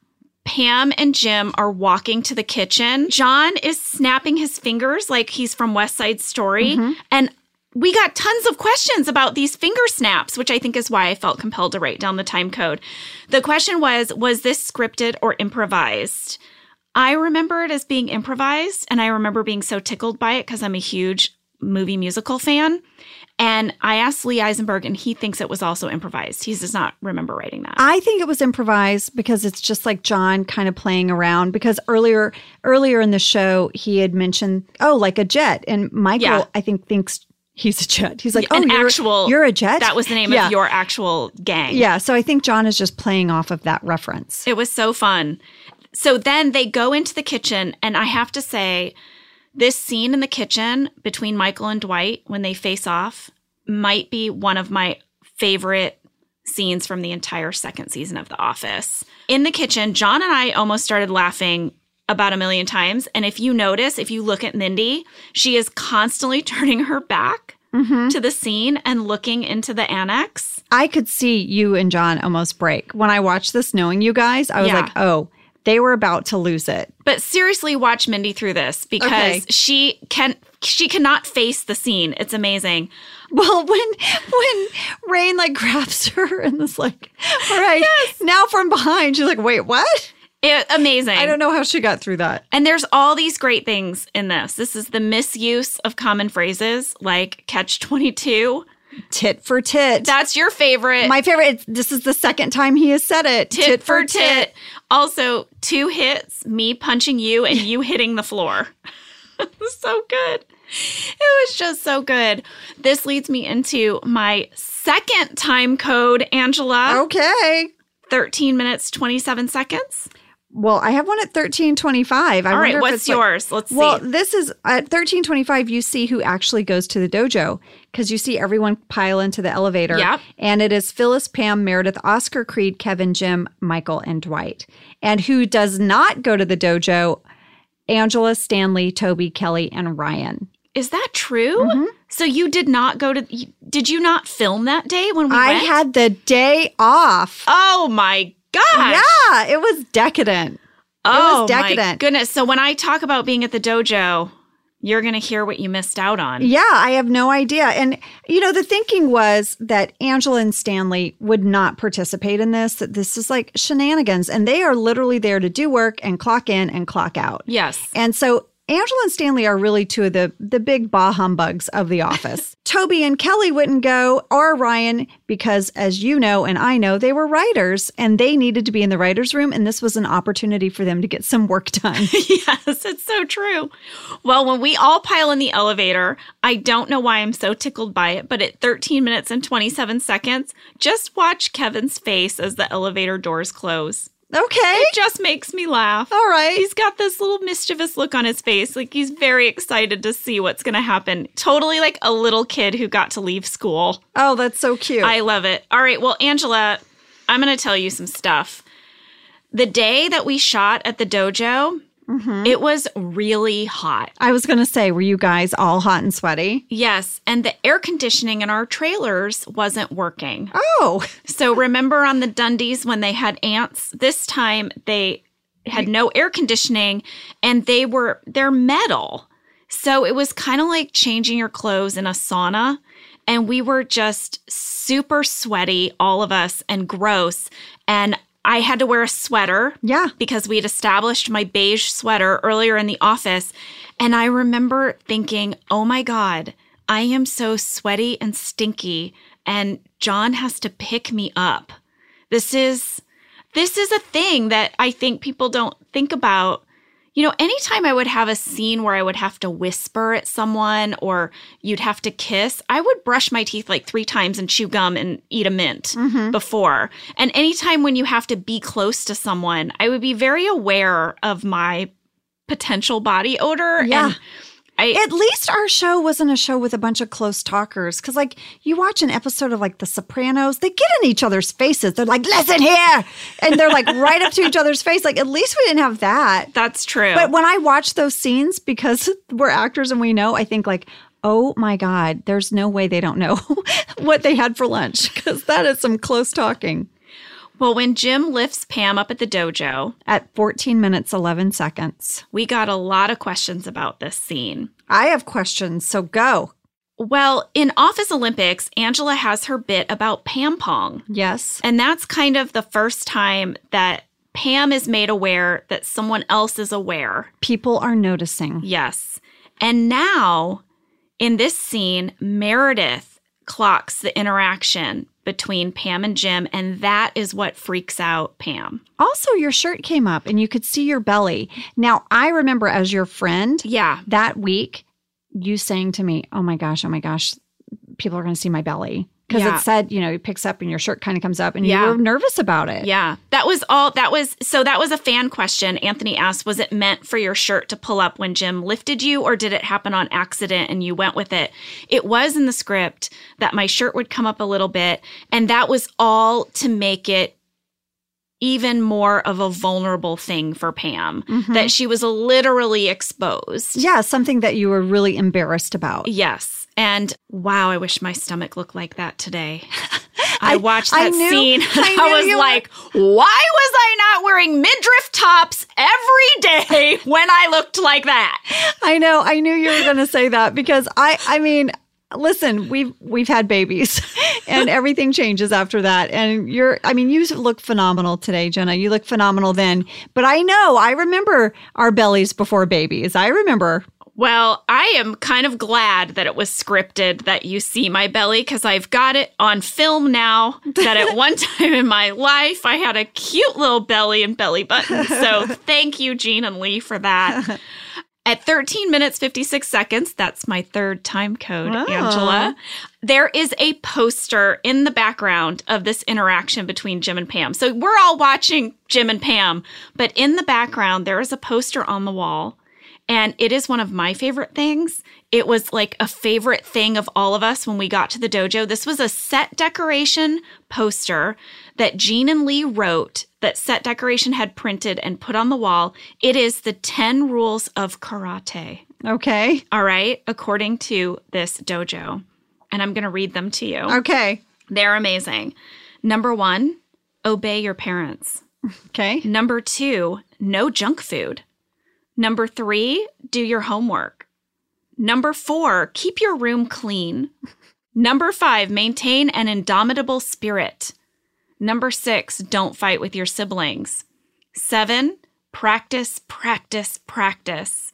Pam and Jim are walking to the kitchen. John is snapping his fingers like he's from West Side Story. Mm-hmm. And we got tons of questions about these finger snaps, which I think is why I felt compelled to write down the time code. The question was Was this scripted or improvised? I remember it as being improvised, and I remember being so tickled by it because I'm a huge movie musical fan. And I asked Lee Eisenberg, and he thinks it was also improvised. He does not remember writing that. I think it was improvised because it's just like John kind of playing around because earlier earlier in the show he had mentioned oh like a jet and Michael Yeah. I think thinks he's a jet. He's like oh An you're, actual- you're a jet. that was the name yeah. of your actual gang. Yeah, so I think John is just playing off of that reference. It was so fun. So then they go into the kitchen, and I have to say, this scene in the kitchen between Michael and Dwight when they face off might be one of my favorite scenes from the entire second season of The Office. In the kitchen, John and I almost started laughing about a million times. And if you notice, if you look at Mindy, she is constantly turning her back mm-hmm. to the scene and looking into the annex. I could see you and John almost break. When I watched this knowing you guys, I was Yeah. like, "Oh, they were about to lose it." But seriously, watch Mindy through this because Okay. she can she cannot face the scene. It's amazing. Well, when when Rainn like grabs her and is like, "All right, now from behind," she's like, "Wait, what?" It, amazing. I don't know how she got through that. And there's all these great things in this. This is the misuse of common phrases like catch 22. Tit for tit. That's your favorite. My favorite. This is the second time he has said it. tit, for tit. Also, two hits, me punching you and you hitting the floor. so good. It was just so good. This leads me into my second time code, Angela. Okay. 13 minutes, 27 seconds. Well, I have one at thirteen twenty-five. I All right, what's it's like- yours? Let's see. Well, this is at thirteen twenty-five. You see who actually goes to the dojo because you see everyone pile into the elevator. Yep. And it is Phyllis, Pam, Meredith, Oscar, Creed, Kevin, Jim, Michael, and Dwight. And who does not go to the dojo? Angela, Stanley, Toby, Kelly, and Ryan. Is that true? Mm-hmm. So you did not go to, did you not film that day when we I went? had the day off. Oh my gosh. Yeah, it was decadent. Oh it was oh my decadent. goodness. So when I talk about being at the dojo, you're going to hear what you missed out on. Yeah, I have no idea. And, you know, the thinking was that Angela and Stanley would not participate in this, that this is like shenanigans. And they are literally there to do work and clock in and clock out. Yes. And so Angela and Stanley are really two of the, the big bah humbugs of the office. Toby and Kelly wouldn't go, or Ryan, because as you know and I know, they were writers and they needed to be in the writer's room. And this was an opportunity for them to get some work done. yes, it's so true. Well, when we all pile in the elevator, I don't know why I'm so tickled by it, but at 13 minutes and 27 seconds, just watch Kevin's face as the elevator doors close. Okay. It just makes me laugh. All right. He's got this little mischievous look on his face. Like he's very excited to see what's going to happen. Totally like a little kid who got to leave school. Oh, that's so cute. I love it. All right. Well, Angela, I'm going to tell you some stuff. The day that we shot at the dojo, Mm-hmm. it was really hot. I was going to say, were you guys all hot and sweaty? Yes. And the air conditioning in our trailers wasn't working. Oh, So remember on the Dundies when they had ants? This time they had no air conditioning and they were they're metal. So it was kind of like changing your clothes in a sauna and we were just super sweaty all of us and gross and I had to wear a sweater Yeah. because we had established my beige sweater earlier in the office. And I remember thinking, oh my God, I am so sweaty and stinky, and John has to pick me up. This is this is a thing that I think people don't think about. You know, anytime I would have a scene where I would have to whisper at someone or you'd have to kiss, I would brush my teeth like three times and chew gum and eat a mint mm-hmm. before. And anytime when you have to be close to someone, I would be very aware of my potential body odor. Yeah. And I, At least our show wasn't a show with a bunch of close talkers. Cause like you watch an episode of like The Sopranos, they get in each other's faces. They're like, listen here. And they're like right up to each other's face. Like at least we didn't have that. that's true. But when I watch those scenes, because we're actors and we know, I think like, oh my God, there's no way they don't know what they had for lunch. Cause that is some close talking. Well, when Jim lifts Pam up at the dojo, At 14 minutes, 11 seconds. we got a lot of questions about this scene. I have questions, so go. Well, in Office Olympics, Angela has her bit about Pam Pong. Yes. And that's kind of the first time that Pam is made aware that someone else is aware. People are noticing. Yes. And now in this scene, Meredith clocks the interaction between Pam and Jim, and that is what freaks out Pam. Also, your shirt came up and you could see your belly. Now, I remember as your friend Yeah. that week, you saying to me, Oh my gosh, oh my gosh, people are going to see my belly. Because Yeah. it said, you know, it picks up and your shirt kind of comes up and Yeah. you were nervous about it. Yeah. That was all that was so that was a fan question. Anthony asked, was it meant for your shirt to pull up when Jim lifted you or did it happen on accident and you went with it? It was in the script that my shirt would come up a little bit and that was all to make it even more of a vulnerable thing for Pam mm-hmm. that she was literally exposed. Yeah, something that you were really embarrassed about. Yes. And wow, I wish my stomach looked like that today. I, watched I that knew- scene. I I, was you were- like, why was I not wearing midriff tops every day when I looked like that? I know. I knew you were going to say that because I I mean, listen, we've we've had babies and everything changes after that. And you're I mean, you look phenomenal today, Jenna. You look phenomenal then. But I know, I remember our bellies before babies. I remember. Well, I am kind of glad that it was scripted that you see my belly because I've got it on film now. That at one time in my life, I had a cute little belly and belly button. So thank you, Gene and Lee, for that. At 13 minutes 56 seconds, that's my third time code, Wow. Angela. There is a poster in the background of this interaction between Jim and Pam. So we're all watching Jim and Pam, but in the background, there is a poster on the wall and it is one of my favorite things. It was like a favorite thing of all of us when we got to the dojo. This was a set decoration poster that Gene and Lee wrote that set decoration had printed and put on the wall. It is the 10 rules of karate. Okay. All right, according to this dojo. And I'm going to read them to you. Okay. They're amazing. Number one, obey your parents. Okay. Number two, no junk food. Number three, do your homework. Number four, keep your room clean. Number five, maintain an indomitable spirit. Number six, don't fight with your siblings. Seven, practice, practice, practice.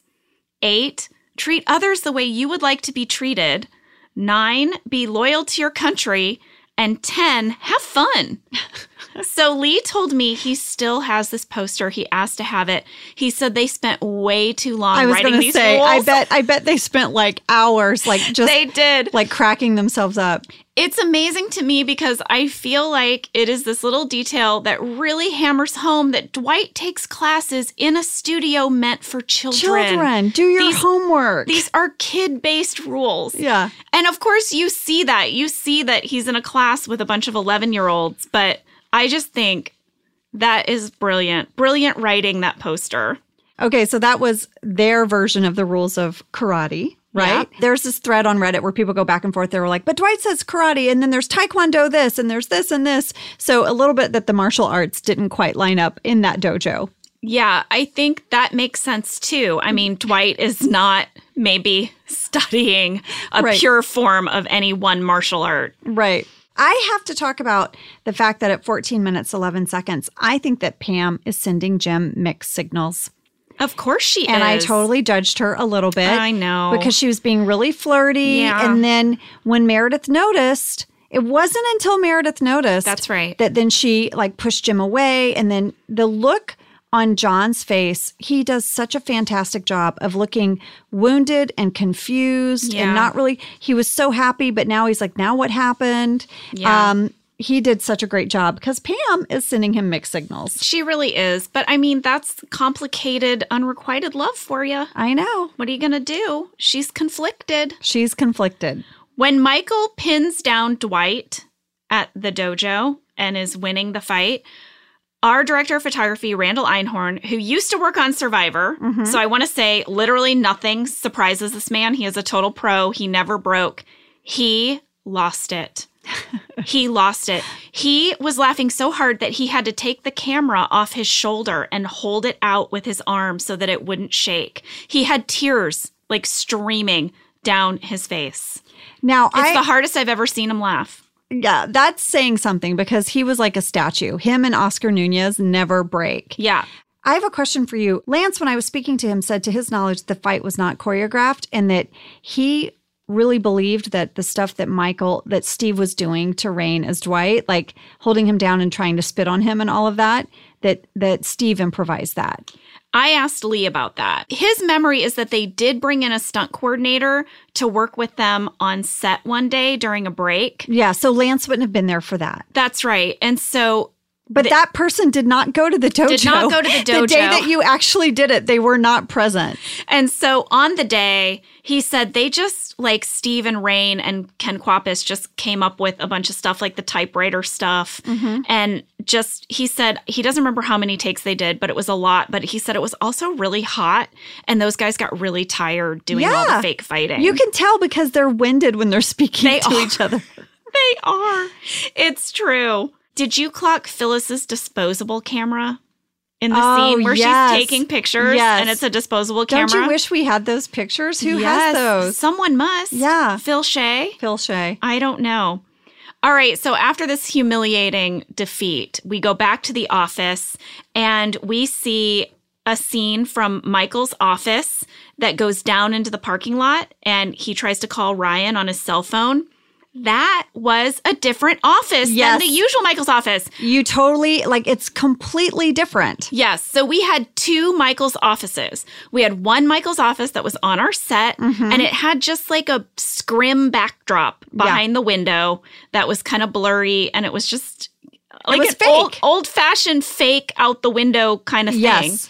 Eight, treat others the way you would like to be treated. Nine, be loyal to your country. And 10, have fun. so Lee told me he still has this poster. He asked to have it. He said they spent way too long I was writing these say, rules. I bet, I bet they spent like hours, like just they did. like cracking themselves up. It's amazing to me because I feel like it is this little detail that really hammers home that Dwight takes classes in a studio meant for children. Children, do your These- homework. These are kid based rules. yeah. And of course, you see that. You see that he's in a class with a bunch of 11 year olds. But I just think that is brilliant. Brilliant writing, that poster. Okay, so that was their version of the rules of karate, right? Yeah. There's this thread on Reddit where people go back and forth. They were like, but Dwight says karate, and then there's taekwondo this, and there's this and this. So a little bit that the martial arts didn't quite line up in that dojo. Yeah, I think that makes sense too. I mean, Dwight is not maybe studying a Right. pure form of any one martial art. Right. I have to talk about the fact that at 14 minutes, 11 seconds, I think that Pam is sending Jim mixed signals. Of course she And I totally judged her a little bit. I know. Because she was being really flirty. Yeah. And then when Meredith noticed, it wasn't until Meredith noticed That's right. that then she like pushed Jim away. And then the look on John's face, he does such a fantastic job of looking wounded and confused Yeah. and not really. He was so happy, but now he's like, now what happened? Yeah. Um, he did such a great job because Pam is sending him mixed signals. She really is. But I mean, that's complicated, unrequited love for you. I know. What are you going to do? She's conflicted. She's conflicted. When Michael pins down Dwight at the dojo and is winning the fight, our director of photography, Randall Einhorn, who used to work on Survivor, mm-hmm. so I want to say literally nothing surprises this man. He is a total pro. He never broke. He lost it. he lost it. He was laughing so hard that he had to take the camera off his shoulder and hold it out with his arm so that it wouldn't shake. He had tears like streaming down his face. Now, It's I, the hardest I've ever seen him laugh. Yeah, that's saying something because he was like a statue. Him and Oscar Nunez never break. Yeah. I have a question for you. Lance, when I was speaking to him, said to his knowledge the fight was not choreographed and that he really believed that the stuff that Michael, that Steve was doing to Rainn as Dwight, like holding him down and trying to spit on him and all of that, that that Steve improvised that. I asked Lee about that. His memory is that they did bring in a stunt coordinator to work with them on set one day during a break. Yeah, so Lance wouldn't have been there for that. That's right. And so But that person did not go to the dojo. Did not go to the dojo. The day that you actually did it, they were not present. And so on the day, he said they just like Steve and Rainn and Ken Kwapis just came up with a bunch of stuff like the typewriter stuff. Mm-hmm. And just, he said he doesn't remember how many takes they did, but it was a lot. But he said it was also really hot. And those guys got really tired doing all the fake fighting. You can tell because they're winded when they're speaking They to are. each other. they are. It's true. Did you clock Phyllis's disposable camera in the Oh, scene where yes. she's taking pictures Yes. and it's a disposable camera? Don't you wish we had those pictures? Who Yes, has those? Someone must. Yeah. Phil Shea? Phil Shea. I don't know. All right, so after this humiliating defeat, we go back to the office and we see a scene from Michael's office that goes down into the parking lot and he tries to call Ryan on his cell phone. That was a different office Yes. than the usual Michael's office. You totally like it's completely different. Yes. So we had two Michael's offices. We had one Michael's office that was on our set, mm-hmm. and it had just like a scrim backdrop behind the window that was kind of blurry, and it was just like was an old, fake. old fashioned fake out the window kind of thing. Yes.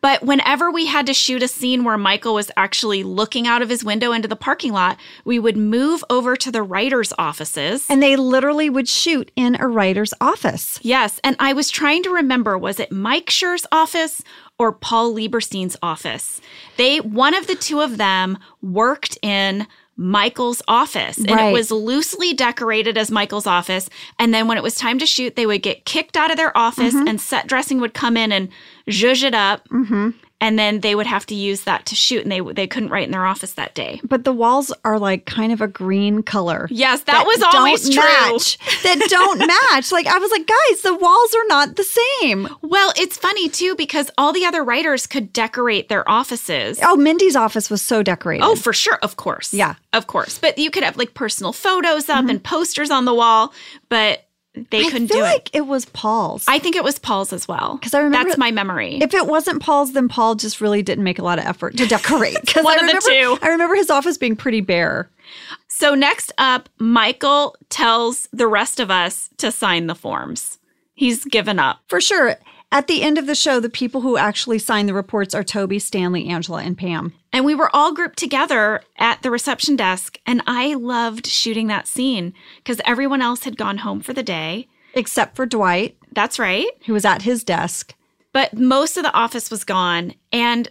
But whenever we had to shoot a scene where Michael was actually looking out of his window into the parking lot, we would move over to the writers' offices. And they literally would shoot in a writer's office. Yes, and I was trying to remember was it Mike Schur's office or Paul Lieberstein's office? They one of the two of them worked in Michael's office. And Right. it was loosely decorated as Michael's office. And then when it was time to shoot they would get kicked out of their office mm-hmm. and set dressing would come in and zhuzh it up mm-hmm. And then they would have to use that to shoot and they they couldn't write in their office that day. But the walls are like kind of a green color. Yes, that, was always don't true. Match, that don't match. Like I was like, guys, the walls are not the same. Well, it's funny too because all the other writers could decorate their offices. Oh, Mindy's office was so decorated. Oh, for sure. Of course. Yeah. Mm-hmm. Of course. But you could have like personal photos up and posters on the wall, but they I couldn't feel do like it. it was Paul's. I think it was Paul's as well. Because I remember- That's my memory. if it wasn't Paul's, then Paul just really didn't make a lot of effort to decorate. Because One I of the two. I remember his office being pretty bare. so next up, Michael tells the rest of us to sign the forms. He's given up. For sure. At the end of the show, the people who actually signed the reports are Toby, Stanley, Angela, and Pam. And we were all grouped together at the reception desk. And I loved shooting that scene because everyone else had gone home for the day. Except for Dwight, That's right. who was at his desk. but most of the office was gone and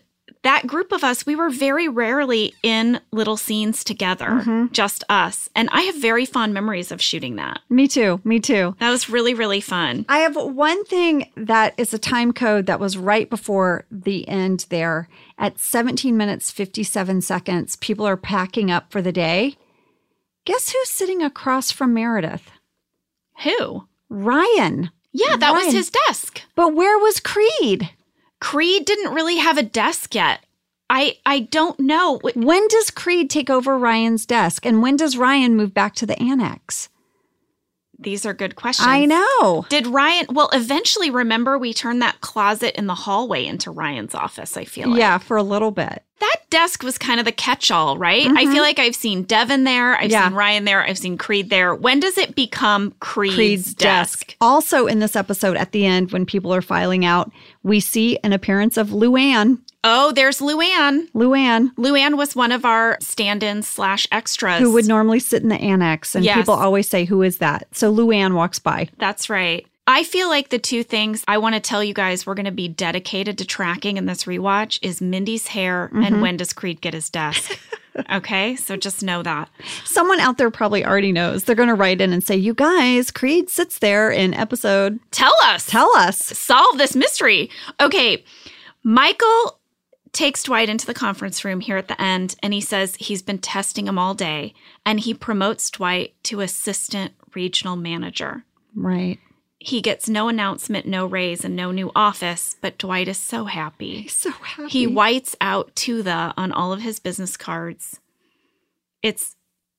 that group of us, we were very rarely in little scenes together, mm-hmm. just us. And I have very fond memories of shooting that. Me too. Me too. That was really, really fun. I have one thing that is a time code that was right before the end there. At 17 minutes, 57 seconds, people are packing up for the day. Guess who's sitting across from Meredith? Who? Ryan. Yeah, that was his desk. But where was Creed? Creed didn't really have a desk yet. I I don't know. When does Creed take over Ryan's desk? And when does Ryan move back to the annex? These are good questions. I know. Did Ryan? Well, eventually, remember we turned that closet in the hallway into Ryan's office. I feel like. Yeah, for a little bit. That desk was kind of the catch-all, right? I feel like I've seen Devin there, I've Mm-hmm. Yeah. seen Ryan there, I've seen Creed there. When does it become Creed's, Creed's desk? desk. Also, in this episode, at the end, when people are filing out, we see an appearance of Luann. Oh, there's Luann. Luann, Luann was one of our stand-ins slash extras. who would normally sit in the annex, and Yes. people always say, "Who is that?" So Luann walks by. That's right. I feel like the two things I want to tell you guys we're going to be dedicated to tracking in this rewatch is Mindy's hair Mm-hmm. and when does Creed get his desk. okay, so just know that. Someone out there probably already knows. They're going to write in and say, "You guys, Creed sits there in episode. Tell us. Tell us." solve this mystery. Okay, Michael takes Dwight into the conference room here at the end and he says he's been testing him all day and he promotes Dwight to assistant regional manager. Right. He gets no announcement, no raise, and no new office, but Dwight is so happy. So happy. He whites out to the on all of his business cards. It's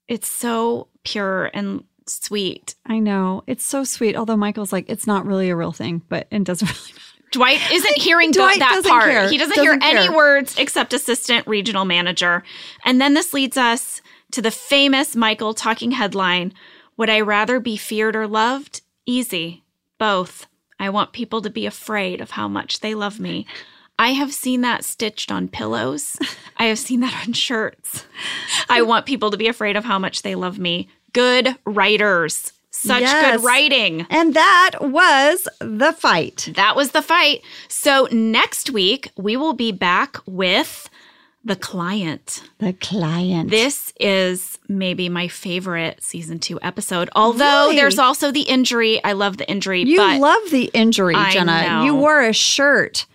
it's so pure and sweet. I know it's so sweet. Although Michael's like, it's not really a real thing, but it doesn't really matter. Dwight isn't hearing Dwight that doesn't part. care. He doesn't, Doesn't hear any words except assistant regional manager. And then this leads us to the famous Michael talking headline Would I rather be feared or loved? Easy. Both. I want people to be afraid of how much they love me. I have seen that stitched on pillows. I have seen that on shirts. I want people to be afraid of how much they love me. Good writers. Such Yes. good writing. And that was the fight. That was the fight. So next week, we will be back with the client. The client. This is maybe my favorite season two episode. Although Really? there's also the injury. I love the injury, You love the injury, Jenna. You wore a shirt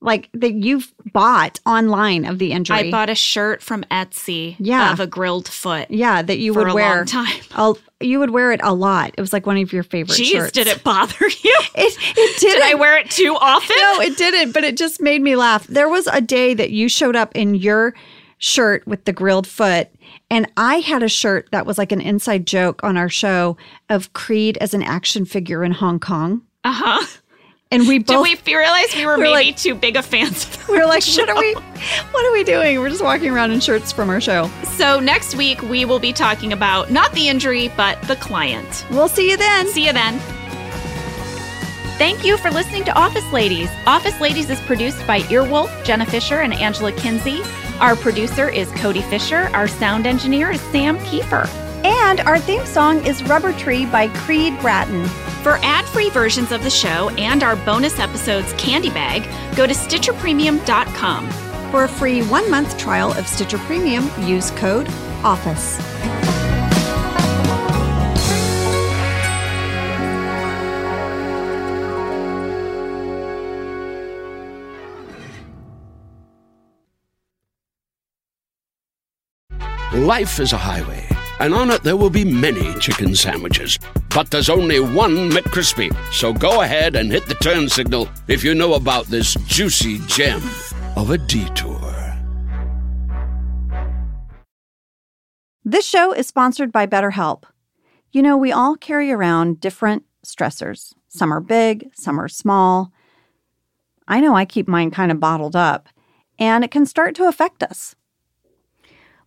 like that you've bought online of the injury. I bought a shirt from Etsy Yeah. of a grilled foot. yeah, that you for would a wear. long time. A, you would wear it a lot. It was like one of your favorite Jeez, shirts. did it bother you? It, it did. Did I wear it too often? No, it didn't, but it just made me laugh. There was a day that you showed up in your shirt with the grilled foot, and I had a shirt that was like an inside joke on our show of Creed as an action figure in Hong Kong. Uh huh. And we Did we realize we were We're maybe like- too big of fans we were like, what are we what are we doing? We're just walking around in shirts from our show. So next week we will be talking about not the injury, but the client. We'll see you then. See you then. Thank you for listening to Office Ladies. Office Ladies is produced by Earwolf, Jenna Fischer, and Angela Kinsey. Our producer is Codi Fischer. Our sound engineer is Sam Kiefer. And our theme song is Rubber Tree by Creed Bratton. For ad-free versions of the show and our bonus episodes Candy Bag, go to StitcherPremium.com. For a free one month trial of Stitcher Premium, use code OFFICE. Life is a highway, and on it there will be many chicken sandwiches. But there's only one McCrispy. So go ahead and hit the turn signal if you know about this juicy gem of a detour. This show is sponsored by BetterHelp. You know, we all carry around different stressors. Some are big, some are small. I know I keep mine kind of bottled up, and it can start to affect us.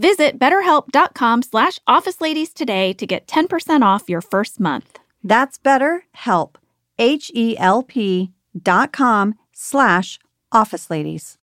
Visit betterhelp.com slash office ladies today to get 10% off your first month. That's BetterHelp, H-E-L-P dot com slash office ladies.